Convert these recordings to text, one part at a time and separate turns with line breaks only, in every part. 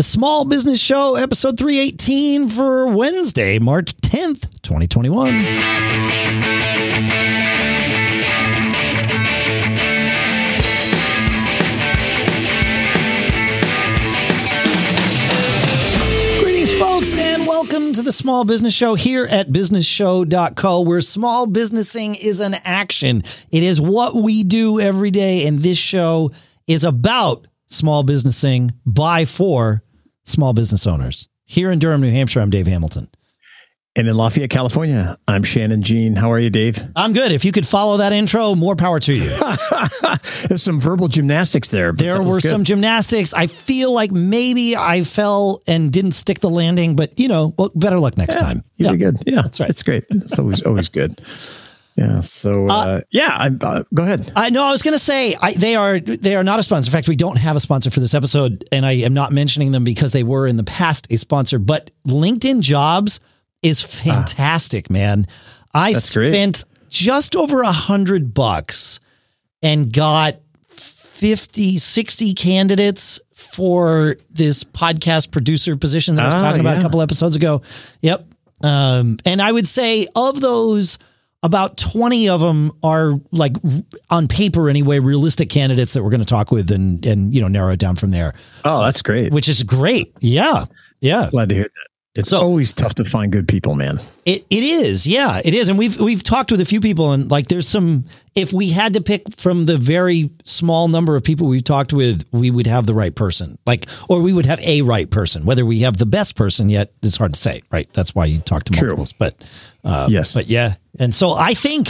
the Small Business Show, episode 318 for Wednesday, March 10th, 2021. Greetings, folks, and welcome to the Small Business Show here at businessshow.co, where small businessing is an action. It is what we do every day, and this show is about small businessing by for small business owners. Here in Durham, New Hampshire, I'm Dave Hamilton.
And in Lafayette, California, I'm Shannon Jean. How are you, Dave?
I'm good. If you could follow that intro, more power to you.
There's some verbal gymnastics there.
There were
good.
some gymnastics. I feel like maybe I fell and didn't stick the landing, but you know, well, better luck next time.
You
Yeah.
did good. Yeah,
That's right.
It's great. It's always always good. Yeah. So uh, yeah, I, uh, go ahead.
I no, I was going to say I, they are they are not a sponsor. In fact, we don't have a sponsor for this episode, and I am not mentioning them because they were in the past a sponsor. But LinkedIn Jobs is fantastic, man. I
That's great.
spent just over a hundred bucks and got 50, 60 candidates for this podcast producer position that I was
Ah,
talking about a couple episodes ago. Yep. Um, and I would say of those, about 20 of them are like on paper anyway, realistic candidates that we're going to talk with and, and, you know, narrow it down from there,
Oh, that's great.
which is great. Yeah. Yeah.
Glad to hear that. It's
So-
always tough to find good people, man.
It it is, yeah, it is, and we've we've talked with a few people, and like there's some. If we had to pick from the very small number of people we've talked with, we would have the right person, like, or we would have a right person. Whether we have the best person yet is hard to say, right? That's why you talk to
True.
multiples, but uh,
Yes.
but yeah, and so I think.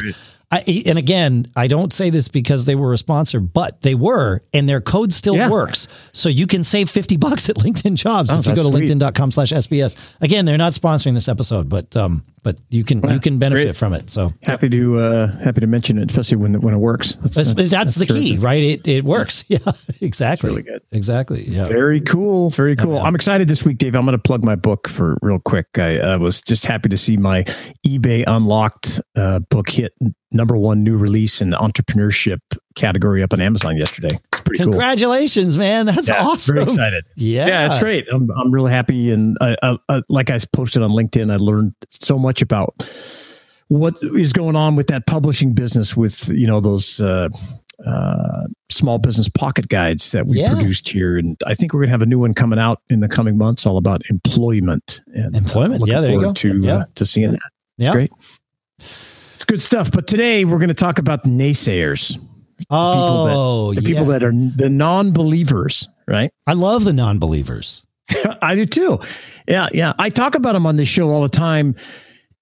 I, and again, I don't say this because they were a sponsor, but they were, and their code still
Yeah.
works. So you can save 50 bucks at LinkedIn jobs if you go to
sweet.
linkedin.com slash SBS. Again, they're not sponsoring this episode, but um, but you can you can benefit
great.
from it. So
Happy to uh, happy to mention it, especially when it, when it works.
that's, that's, the key,
terrific.
right? It it works. Yeah, exactly.
really good.
Exactly. Yeah.
Very cool. Very cool. I'm excited this week, Dave. I'm going to plug my book for real quick. I uh, was just happy to see my eBay Unlocked uh, book hit number one new release in the entrepreneurship category up on Amazon yesterday. It's pretty cool.
Congratulations, man. That's
Yeah,
awesome.
Very excited.
Yeah.
Yeah, it's great. I'm I'm really happy, and I, I, I, like I posted on LinkedIn, I learned so much about what is going on with that publishing business, with you know those uh, uh, small business pocket guides that we
Yeah.
produced here, and I think we're gonna have a new one coming out in the coming months, all about employment. And, uh,
Employment.
looking
Yeah, there you go.
To
Yeah.
uh, to seeing that.
Yeah.
Great. It's good stuff. But today we're going to talk about naysayers,
Oh,
the
yeah.
people that are the non-believers, right?
I love the non-believers.
I do too. Yeah, yeah. I talk about them on this show all the time.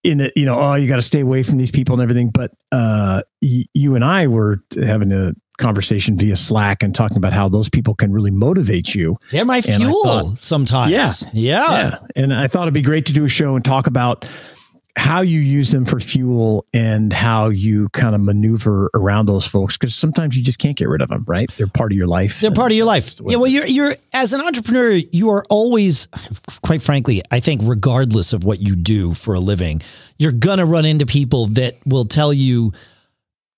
In the, you know, oh, you got to stay away from these people and everything. But uh, y- you and I were having a conversation via Slack and talking about how those people can really motivate you.
They're my fuel
thought-
sometimes.
Yeah.
Yeah.
Yeah, and I thought it'd be great to do a show and talk about how you use them for fuel and how you kind of maneuver around those folks because sometimes you just can't get rid of them, right? They're part of your life.
They're part of your life.
That's the way
Yeah. Well, you're you're as an entrepreneur, you are always, quite frankly, I think, regardless of what you do for a living, you're gonna run into people that will tell you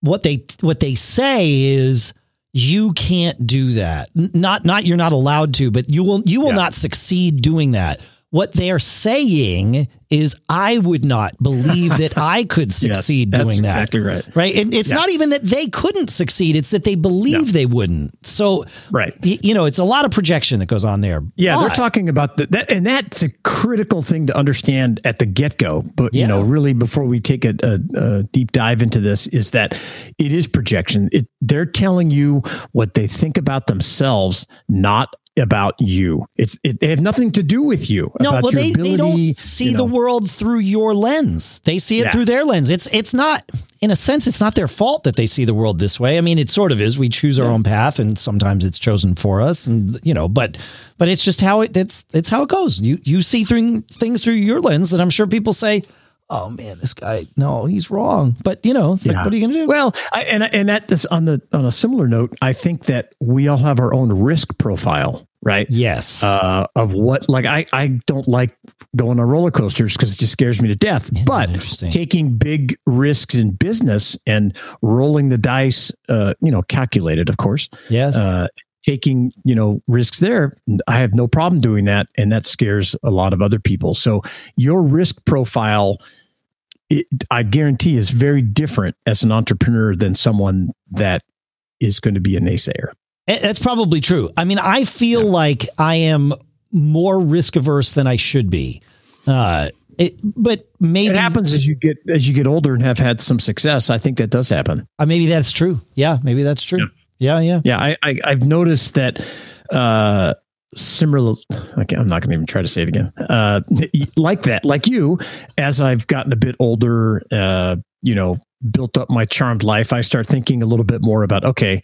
what they what they say is you can't do that. Not not you're not allowed to, but you will you will
Yeah.
not succeed doing that. What they're saying is, I would not believe that I could
Yes,
succeed
that's
doing that.
Exactly right.
Right. And it's
Yeah.
not even that they couldn't succeed, it's that they believe they wouldn't. So,
Right.
y- you know, it's a lot of projection that goes on there.
Yeah, they're talking about the, that, and that's a critical thing to understand at the get go. But
Yeah.
you know, really, before we take a, a, a deep dive into this, is that it is projection. It, they're telling you what they think about themselves, not about you. It's it, they have nothing to do with you.
No, well, they, they don't see
you
the world through your lens. They see it
Yeah.
through their lens. It's it's not, in a sense, it's not their fault that they see the world this way. I mean, it sort of is. We choose our own path, and sometimes it's chosen for us, and you know, but but it's just how it it's it's how it goes. You you see through things through your lens that I'm sure people say, "Oh man, this guy, no, he's wrong." But you know, it's like, what are you going to do?
Well, I, and and at this on the on a similar note, I think that we all have our own risk profile, right?
yes,
uh, of what like I, I don't like going on roller coasters because it just scares me to death. But taking big risks in business and rolling the dice uh, you know calculated of course
yes,
uh, taking you know risks there i have no problem doing that and that scares a lot of other people. So your risk profile it, i guarantee is very different as an entrepreneur than someone that is going to be a naysayer
That's probably true. I mean, I feel like I am more risk averse than I should be. Uh, it, but maybe
it happens as you get as you get older and have had some success i think that does happen
Uh, maybe that's true. Yeah, maybe that's true. Yeah, yeah.
Yeah, I, I I've noticed that uh similar okay, I'm not gonna even try to say it again. Uh like that, like you, as I've gotten a bit older, uh, you know, built up my charmed life, I start thinking a little bit more about okay,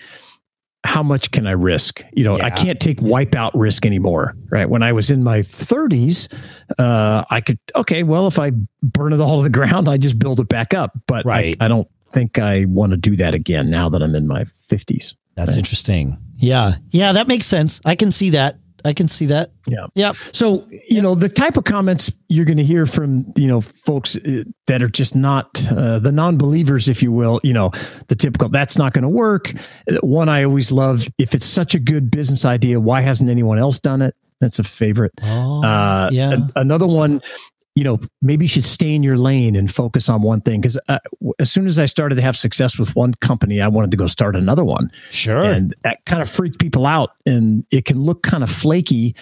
how much can I risk? You know, I can't take wipeout risk anymore. Right. When I was in my 30s, uh, I could okay, well, if I burn it all to the ground, I just build it back up. But I- I, don't think I want to do that again now that I'm in my 50s.
That's
Right.
interesting. Yeah, yeah, that makes sense. I can see that. I can see that.
Yeah.
Yeah.
So, you know, the type of comments you're going to hear from, you know, folks uh, that are just not uh, the non believers, if you will, you know, the typical, that's not going to work. One I always love if it's such a good business idea, why hasn't anyone else done it? That's a favorite.
Oh,
Uh,
yeah.
an- another one, you know, maybe you should stay in your lane and focus on one thing. Because uh, as soon as I started to have success with one company, I wanted to go start another one
sure.
and that kind of freaked people out and it can look kind of flaky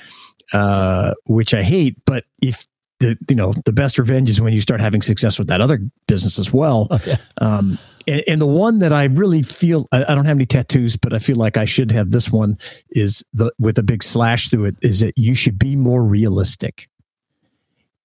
uh, which i hate but if the you know the best revenge is when you start having success with that other business as well
Oh, yeah.
um, and, and the one that i really feel I, I don't have any tattoos but i feel like i should have this one is the with a big slash through it is that you should be more realistic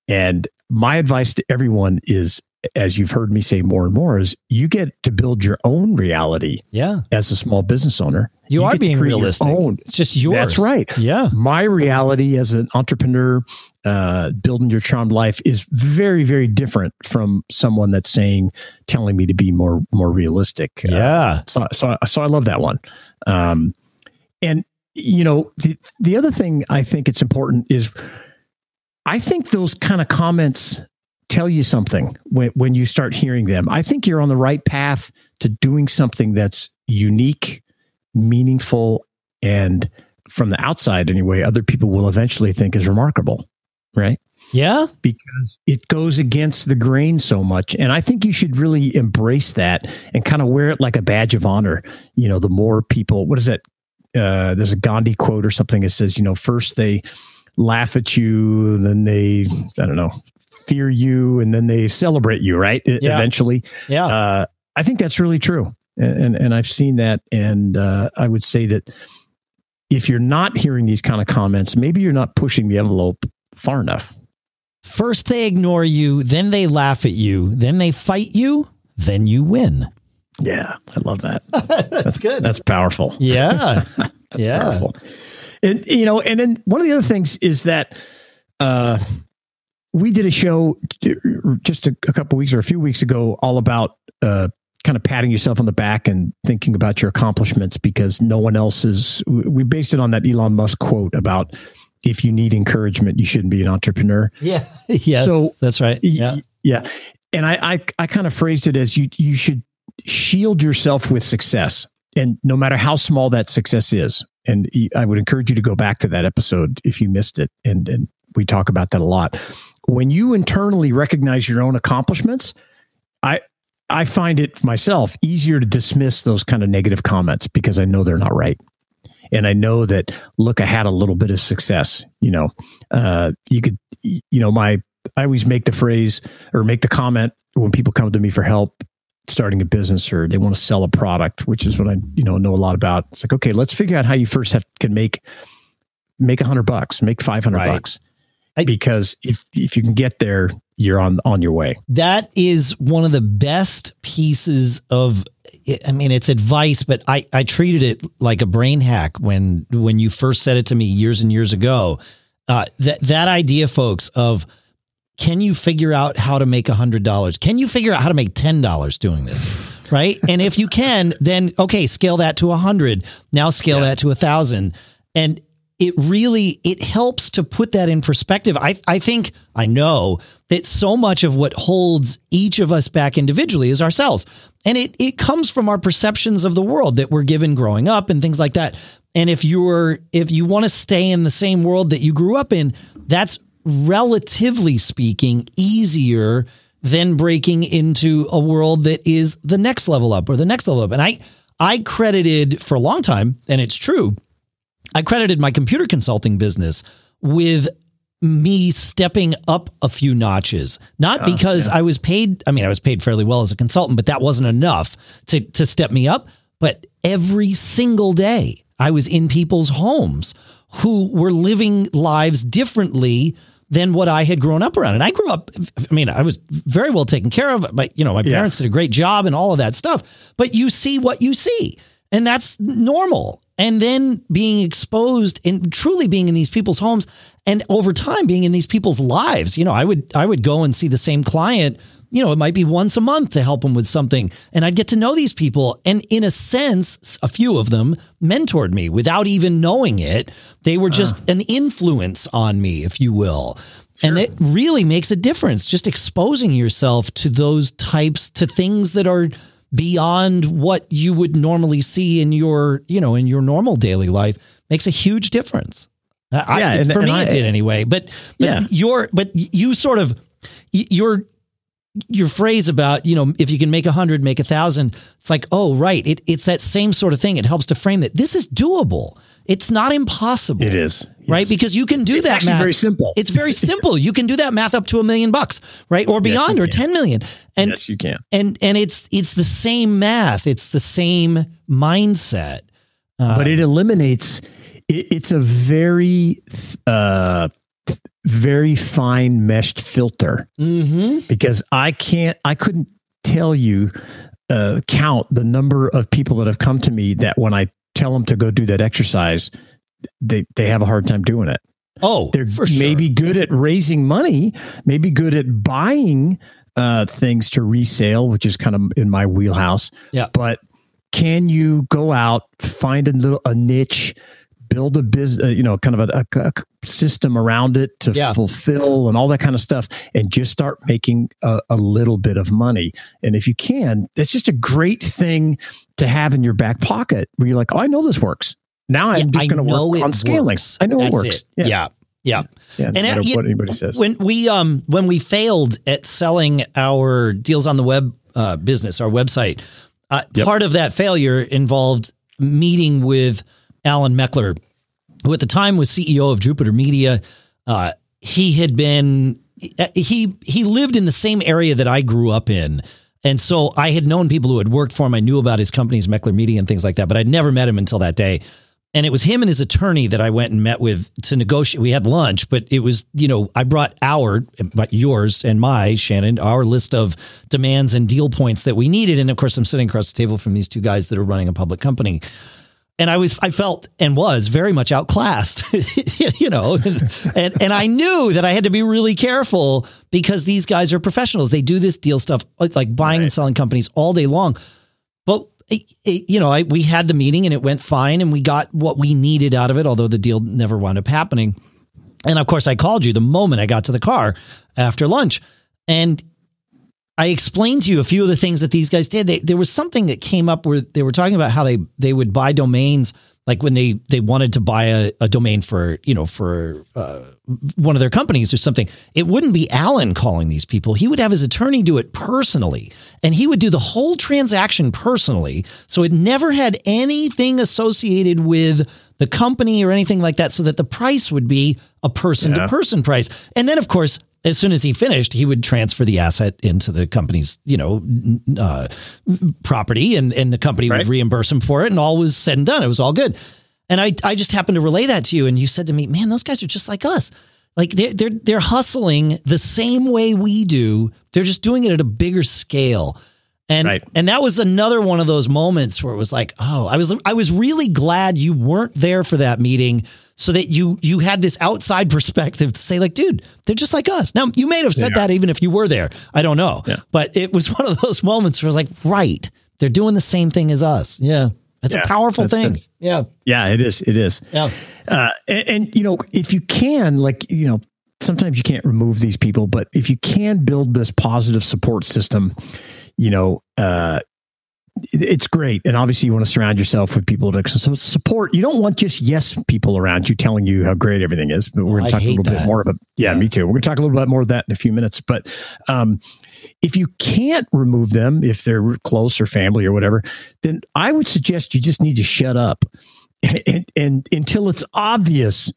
and my advice to everyone is as you've heard me say more and more is you get to build your own reality
yeah.
as a small business owner.
You, are
get to
being
your
realistic.
own.
It's just yours.
That's right.
Yeah.
My reality as an entrepreneur, uh, building your charmed life is very, very different from someone that's saying, telling me to be more, more realistic. Uh,
Yeah.
so, so, so I love that one. Um, and you know, the, the other thing I think it's important is I think those kind of comments tell you something when, when you start hearing them. I think you're on the right path to doing something that's unique, meaningful, and from the outside anyway, other people will eventually think is remarkable. Right
Yeah.
because it goes against the grain so much. And I think you should really embrace that and kind of wear it like a badge of honor. You know, the more people, what is it? Uh, there's a Gandhi quote or something that says, you know, first they laugh at you, then they, I don't know, fear you, and then they celebrate you, right?
Yeah.
Eventually.
Yeah.
Uh, I think that's really true. And, and, and I've seen that. And uh, I would say that if you're not hearing these kind of comments, maybe you're not pushing the envelope far enough.
First they ignore you, then they laugh at you, then they fight you, then you win.
Yeah, I love that.
That's good.
That's powerful.
yeah. yeah.
Powerful. And you know, and then one of the other things is that uh we did a show just a, a couple weeks or a few weeks ago all about uh kind of patting yourself on the back and thinking about your accomplishments because no one else is we based it on that Elon Musk quote about if you need encouragement you shouldn't be an entrepreneur.
Yeah. yes.
So-
that's right. Yeah.
Yeah. And I, I, I kind of phrased it as you, you should shield yourself with success. And no matter how small that success is, and I would encourage you to go back to that episode if you missed it. And, and we talk about that a lot. When you internally recognize your own accomplishments, I, I find it myself easier to dismiss those kind of negative comments because I know they're not right. And I know that, look, I had a little bit of success. You know, uh, you could, you know, my I always make the phrase or make the comment when people come to me for help starting a business or they want to sell a product, which is what I you know know a lot about. It's like, okay, let's figure out how you first have can make make a hundred bucks, make five hundred
Right.
bucks.
I-
because if if you can get there, you're on on your way.
That is one of the best pieces of I mean it's advice but I I treated it like a brain hack when when you first said it to me years and years ago. Uh that that idea folks of can you figure out how to make a hundred dollars? Can you figure out how to make ten dollars doing this? Right. and if you can, then okay, scale that to a hundred. Now scale that to a thousand. And it really it helps to put that in perspective. I I think I know that so much of what holds each of us back individually is ourselves. And it it comes from our perceptions of the world that we're given growing up and things like that. And if you're if you want to stay in the same world that you grew up in, that's relatively speaking easier than breaking into a world that is the next level up or the next level up. And I I credited for a long time, and it's true, I credited my computer consulting business with me stepping up a few notches. Not
Oh,
because
yeah.
I was paid, I mean, I was paid fairly well as a consultant, but that wasn't enough to to step me up. But every single day I was in people's homes who were living lives differently than what I had grown up around. And I grew up, I mean, I was very well taken care of. My, you know, my
Yeah.
parents did a great job and all of that stuff. But you see what you see, and that's normal. And then being exposed and truly being in these people's homes, and over time being in these people's lives. You know, I would I would go and see the same client. You know, it might be once a month to help them with something, and I'd get to know these people. And in a sense, a few of them mentored me without even knowing it. They were just ah. an influence on me, if you will. And it really makes a difference just exposing yourself to those types to things that are beyond what you would normally see in your, you know, in your normal daily life makes a huge difference. I,
Yeah, and-
for
and
me,
I-
it did anyway. But, but
Yeah.
your, but you sort of, your, your phrase about you know if you can make a hundred, make a thousand. It's like oh right, it, it's that same sort of thing. It helps to frame that this is doable. It's not impossible.
It is
right
Yes.
because you can do
It's
that. math.
very simple.
It's very simple. you can do that math up to a million bucks, right, or beyond,
you
or
can.
ten million. And
yes, you can.
and and it's it's the same math. It's the same mindset. Uh,
but it eliminates it, it's a very uh very fine meshed filter
mhm.
because i can't i couldn't tell you uh count the number of people that have come to me that when i tell them to go do that exercise they they have a hard time doing it
Oh,
they're
sure.
maybe good at raising money, maybe good at buying uh, things to resale, which is kind of in my wheelhouse.
Yeah.
But can you go out, find a little a niche, build a business, uh, you know, kind of a, a- a system around it to
Yeah.
fulfill and all that kind of stuff, and just start making a, a little bit of money. And if you can, that's just a great thing to have in your back pocket where you're like, oh, I know this works. Now
Yeah,
I'm just going to work on scaling.
works.
I know
That's
it works.
It. Yeah. yeah.
Yeah, no
And,
matter
you-
what anybody says.
When we um when we failed at selling our deals on the web uh, business, our website, uh,
Yep.
part of that failure involved meeting with Alan Meckler, who at the time was CEO of Jupiter Media. Uh, he had been he he lived in the same area that I grew up in. And so I had known people who had worked for him. I knew about his companies, Meckler Media and things like that, but I'd never met him until that day. And it was him and his attorney that I went and met with to negotiate. We had lunch, but it was, you know, I brought our, but yours and my, Shannon, our list of demands and deal points that we needed. And of course, I'm sitting across the table from these two guys that are running a public company. And I was, I felt and was very much outclassed, you know, and, and, I knew that I had to be really careful because these guys are professionals. They do this deal stuff like, buying and selling companies all day long. But it, it- you know, I, we had the meeting and it went fine, and we got what we needed out of it. Although the deal never wound up happening. And of course, I called you the moment I got to the car after lunch, and I explained to you a few of the things that these guys did. They, there was something that came up where they were talking about how they they would buy domains like when they they wanted to buy a, a domain for you know for uh, one of their companies or something. It wouldn't be Alan calling these people. He would have his attorney do it personally, and he would do the whole transaction personally. So it never had anything associated with the company or anything like that, so that the price would be a person to person price. And then, of course, as soon as he finished, he would transfer the asset into the company's, you know, uh, property, and and the company
Right.
would reimburse him for it, and all was said and done. It was all good. And I I just happened to relay that to you, and you said to me, "Man, those guys are just like us. Like they're they're they're hustling the same way we do. They're just doing it at a bigger scale." And
Right.
and that was another one of those moments where it was like, oh, I was I was really glad you weren't there for that meeting so that you you had this outside perspective to say like, dude, they're just like us. Now, you may have said
are.
that even if you were there. I don't know.
Yeah.
But it was one of those moments where I was like, right, they're doing the same thing as us. Yeah. That's a powerful
that's-
thing.
that's-
Yeah.
yeah, it is. It is.
Yeah.
Uh, and, and you know, if you can, like you know, sometimes you can't remove these people, but if you can build this positive support system, you know, uh, it's great. And obviously, you want to surround yourself with people to support. You don't want just yes people around you telling you how great everything is. But we're going to talk a little that. bit more about. Yeah, yeah, me too. We're going to talk a little bit more of that in a few minutes. But um, if you can't remove them, if they're close or family or whatever, then I would suggest you just need to shut up, and, and, and until it's obvious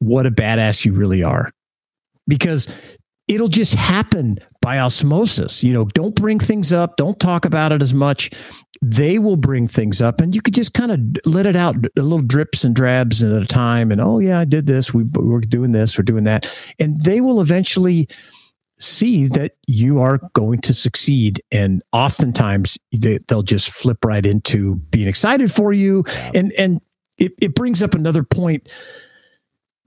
what a badass you really are, because it'll just happen by osmosis. You know, don't bring things up, don't talk about it as much. They will bring things up, and you could just kind of let it out a little drips and drabs at a time. And oh, yeah, I did this. We, we're doing this, we're doing that. And they will eventually see that you are going to succeed. And oftentimes they, will just flip right into being excited for you. Yeah. And, and it, it brings up another point.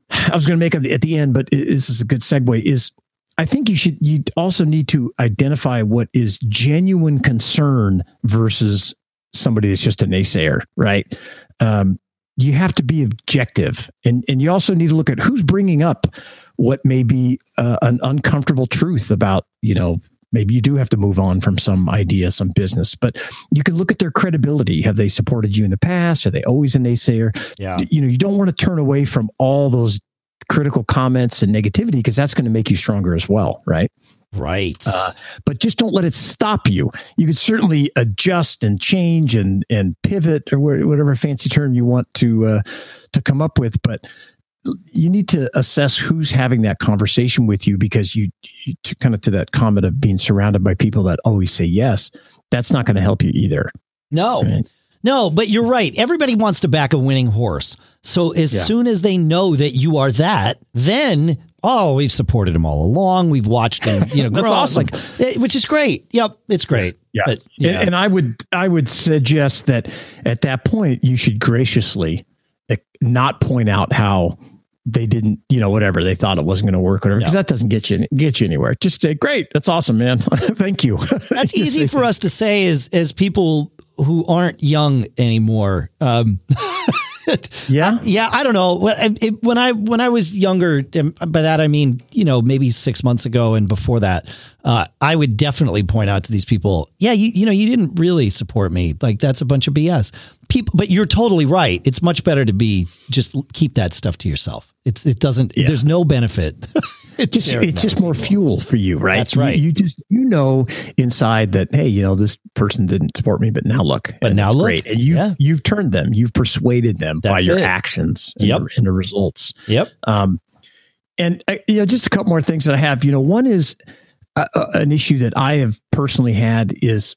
I was going to make at the, at the end, but this is a good segue. Is I think you should you also need to identify what is genuine concern versus somebody that's just a naysayer, right? Um, you have to be objective, and and you also need to look at who's bringing up what may be uh, an uncomfortable truth about you know maybe you do have to move on from some idea, some business, but you can look at their credibility. Have they supported you in the past? Are they always a naysayer?
Yeah.
You know, you don't want to turn away from all those critical comments and negativity because that's going to make you stronger as well, right?
Right. Uh,
but just don't let it stop you. You can certainly adjust and change and and pivot or whatever fancy term you want to uh, to come up with, but you need to assess who's having that conversation with you because you, you to kind of to that comment of being surrounded by people that always say yes. That's not going to help you either.
No. Right? No, but you're right. Everybody wants to back a winning horse. So as yeah. soon as they know that you are that, then oh, we've supported him all along. We've watched him, you know, grow awesome. like, eh, which is great. Yep, it's great.
Yeah, but, yeah. And, I would I would suggest that at that point you should graciously not point out how they didn't, you know, whatever they thought it wasn't going to work, whatever, because that doesn't get you get you anywhere. Just say, great, that's awesome, man. Thank you.
That's easy for us to say as as people who aren't young anymore. Um,
yeah,
I, yeah. I don't know. When I when I was younger, by that I mean you know maybe six months ago and before that, uh, I would definitely point out to these people, yeah, you you know you didn't really support me. Like that's a bunch of BS. People, but you're totally right. It's much better to be just keep that stuff to yourself. It's it doesn't. Yeah. There's no benefit.
it's just it's just more fuel for you, right?
That's right.
You, you, just you know inside that hey, you know this person didn't support me, but now look,
but now look, great.
and you've yeah. you've turned them, you've persuaded them That's by your it. actions,
and, yep,
and the results.
Yep. Um,
and uh, you know, just a couple more things that I have. You know, one is uh, uh, an issue that I have personally had is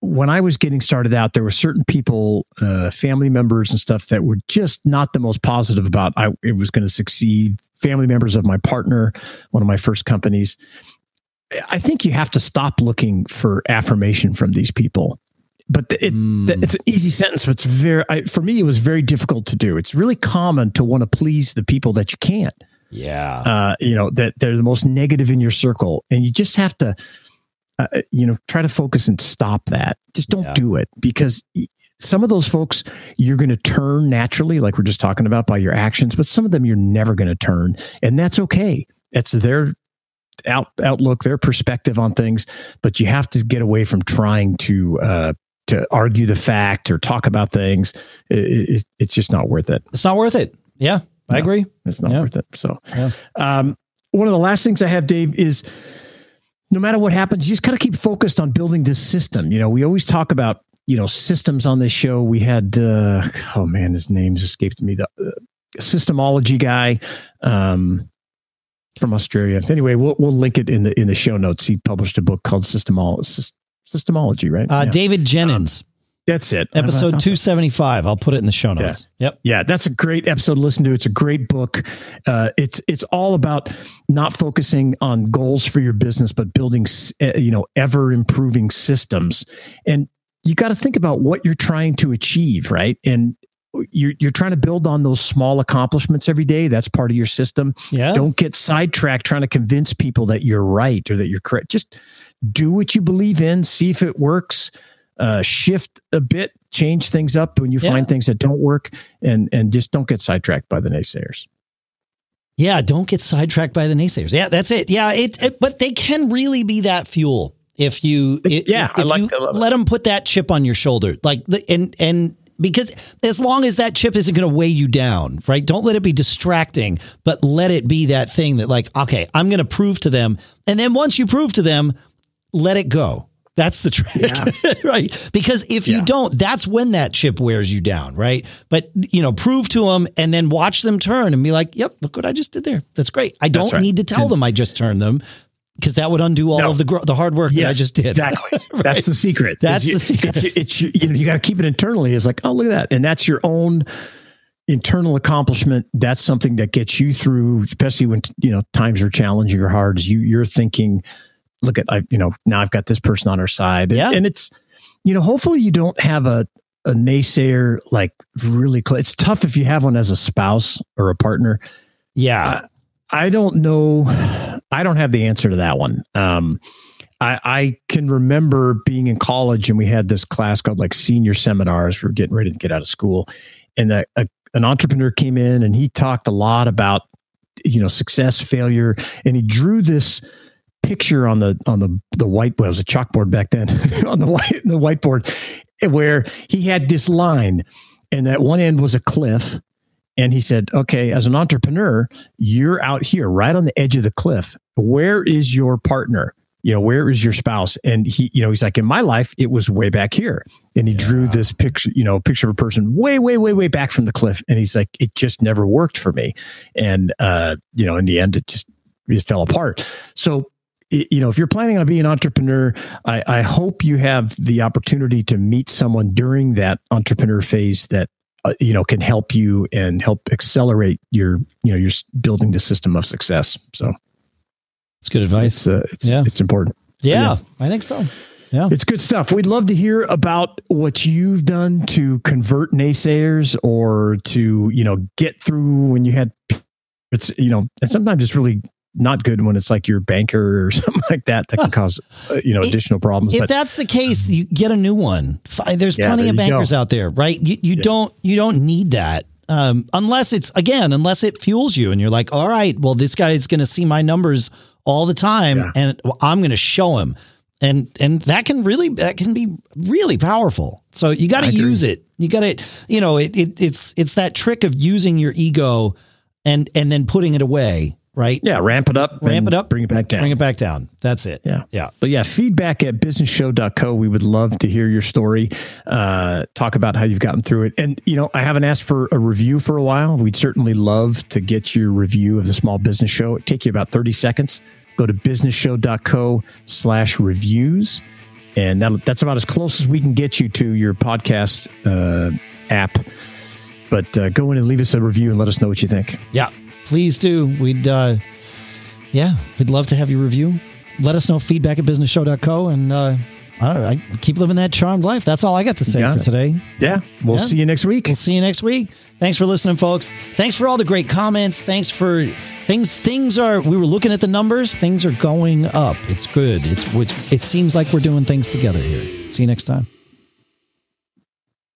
when I was getting started out, there were certain people, uh, family members and stuff that were just not the most positive about I it was going to succeed. Family members of my partner, one of my first companies. I think you have to stop looking for affirmation from these people. But it, mm. it's an easy sentence, but it's very I, for me. It was very difficult to do. It's really common to want to please the people that you can't.
Yeah,
uh, you know that they're the most negative in your circle, and you just have to uh, you know, try to focus and stop that. Just don't yeah. do it because some of those folks you're going to turn naturally, like we're just talking about by your actions, but some of them you're never going to turn, and that's okay. It's their out, outlook, their perspective on things, but you have to get away from trying to uh, to argue the fact or talk about things. It, it, it's just not worth it.
It's not worth it. Yeah, I agree.
It's not yeah. worth it. So, yeah. um, one of the last things I have, Dave, is no matter what happens, you just got to keep focused on building this system. You know, we always talk about you know systems on this show. We had uh, oh man, his name's escaped me. The uh, systemology guy um, from Australia. Anyway, we'll we'll link it in the in the show notes. He published a book called Systemology, Systemology, right?
Uh, yeah. David Jenyns. Um,
that's it.
Episode 275. I'll put it in the show notes.
Yeah.
Yep.
Yeah, that's a great episode to listen to. It's a great book. Uh, it's it's all about not focusing on goals for your business, but building uh, you know ever improving systems. And you got to think about what you're trying to achieve, right? And you're you're trying to build on those small accomplishments every day. That's part of your system.
Yeah.
Don't get sidetracked trying to convince people that you're right or that you're correct. Just do what you believe in. See if it works uh, shift a bit, change things up when you yeah. find things that don't work, and and just don't get sidetracked by the naysayers.
Yeah, don't get sidetracked by the naysayers. Yeah, that's it. Yeah, it, it but they can really be that fuel if you it,
yeah,
if
I like
you
that.
let them put that chip on your shoulder, like the, and and because as long as that chip isn't going to weigh you down, right? Don't let it be distracting, but let it be that thing that like, okay, I'm going to prove to them, and then once you prove to them, let it go. That's the trick, yeah. right? Because if yeah. you don't, that's when that chip wears you down, right? But you know, prove to them and then watch them turn and be like, "Yep, look what I just did there. That's great." I don't right. need to tell them I just turned them because that would undo all no. of the gro- the hard work yes, that I just did.
Exactly. right? That's the secret.
That's you, the secret.
It's, it's, you know you got to keep it internally. It's like, oh look at that, and that's your own internal accomplishment. That's something that gets you through, especially when you know times are challenging or hard. Is you you're thinking, look at I you know now I've got this person on our side.
Yeah,
and it's you know hopefully you don't have a a naysayer like really. Cl- it's tough if you have one as a spouse or a partner.
Yeah. Uh,
I don't know. I don't have the answer to that one. Um, I, I, can remember being in college and we had this class called like senior seminars. We are getting ready to get out of school, and a, a, an entrepreneur came in and he talked a lot about you know success, failure, and he drew this picture on the on the the white well, it was a chalkboard back then on the white the whiteboard where he had this line, and that one end was a cliff and he said, okay, as an entrepreneur, you're out here right on the edge of the cliff. Where is your partner? You know, where is your spouse? And he, you know, he's like, in my life, it was way back here. And he yeah. drew this picture, you know, picture of a person way, way, way, way back from the cliff. And he's like, it just never worked for me. And, uh, you know, in the end, it just, it fell apart. So, you know, if you're planning on being an entrepreneur, I, I hope you have the opportunity to meet someone during that entrepreneur phase that uh, you know can help you and help accelerate your you know your building the system of success. So
it's good advice.
It's, uh, it's yeah. it's important.
Yeah, yeah, i think so. Yeah.
It's good stuff. We'd love to hear about what you've done to convert naysayers or to you know get through when you had it's you know and sometimes it's really not good when it's like your banker or something like that that can cause uh, you know additional problems.
If but, that's the case, you get a new one. There's yeah, plenty there of bankers out there, right? You, you yeah. don't you don't need that um, unless it's again unless it fuels you and you're like, all right, well this guy is going to see my numbers all the time yeah. and I'm going to show him. And and that can really that can be really powerful. So you got to use it. You got to you know it, it it's it's that trick of using your ego and and then putting it away right?
Yeah, ramp it up,
ramp it up,
bring it back down.
Bring it back down. That's it.
Yeah.
Yeah.
But yeah, feedback at businessshow.co. We would love to hear your story. Uh, talk about how you've gotten through it. And, you know, I haven't asked for a review for a while. We'd certainly love to get your review of the small business show. It take you about 30 seconds. Go to businessshow.co slash reviews. And that, that's about as close as we can get you to your podcast uh, app. But uh, go in and leave us a review and let us know what you think.
Yeah please do. We'd, uh, yeah, we'd love to have you review. Let us know feedback at businessshow.co and, uh, I don't know. I keep living that charmed life. That's all I got to say for today.
Yeah. We'll yeah. see you next week.
We'll see you next week. Thanks for listening, folks. Thanks for all the great comments. Thanks for things. Things are, we were looking at the numbers. Things are going up. It's good. It's, it's it seems like we're doing things together here. See you next time.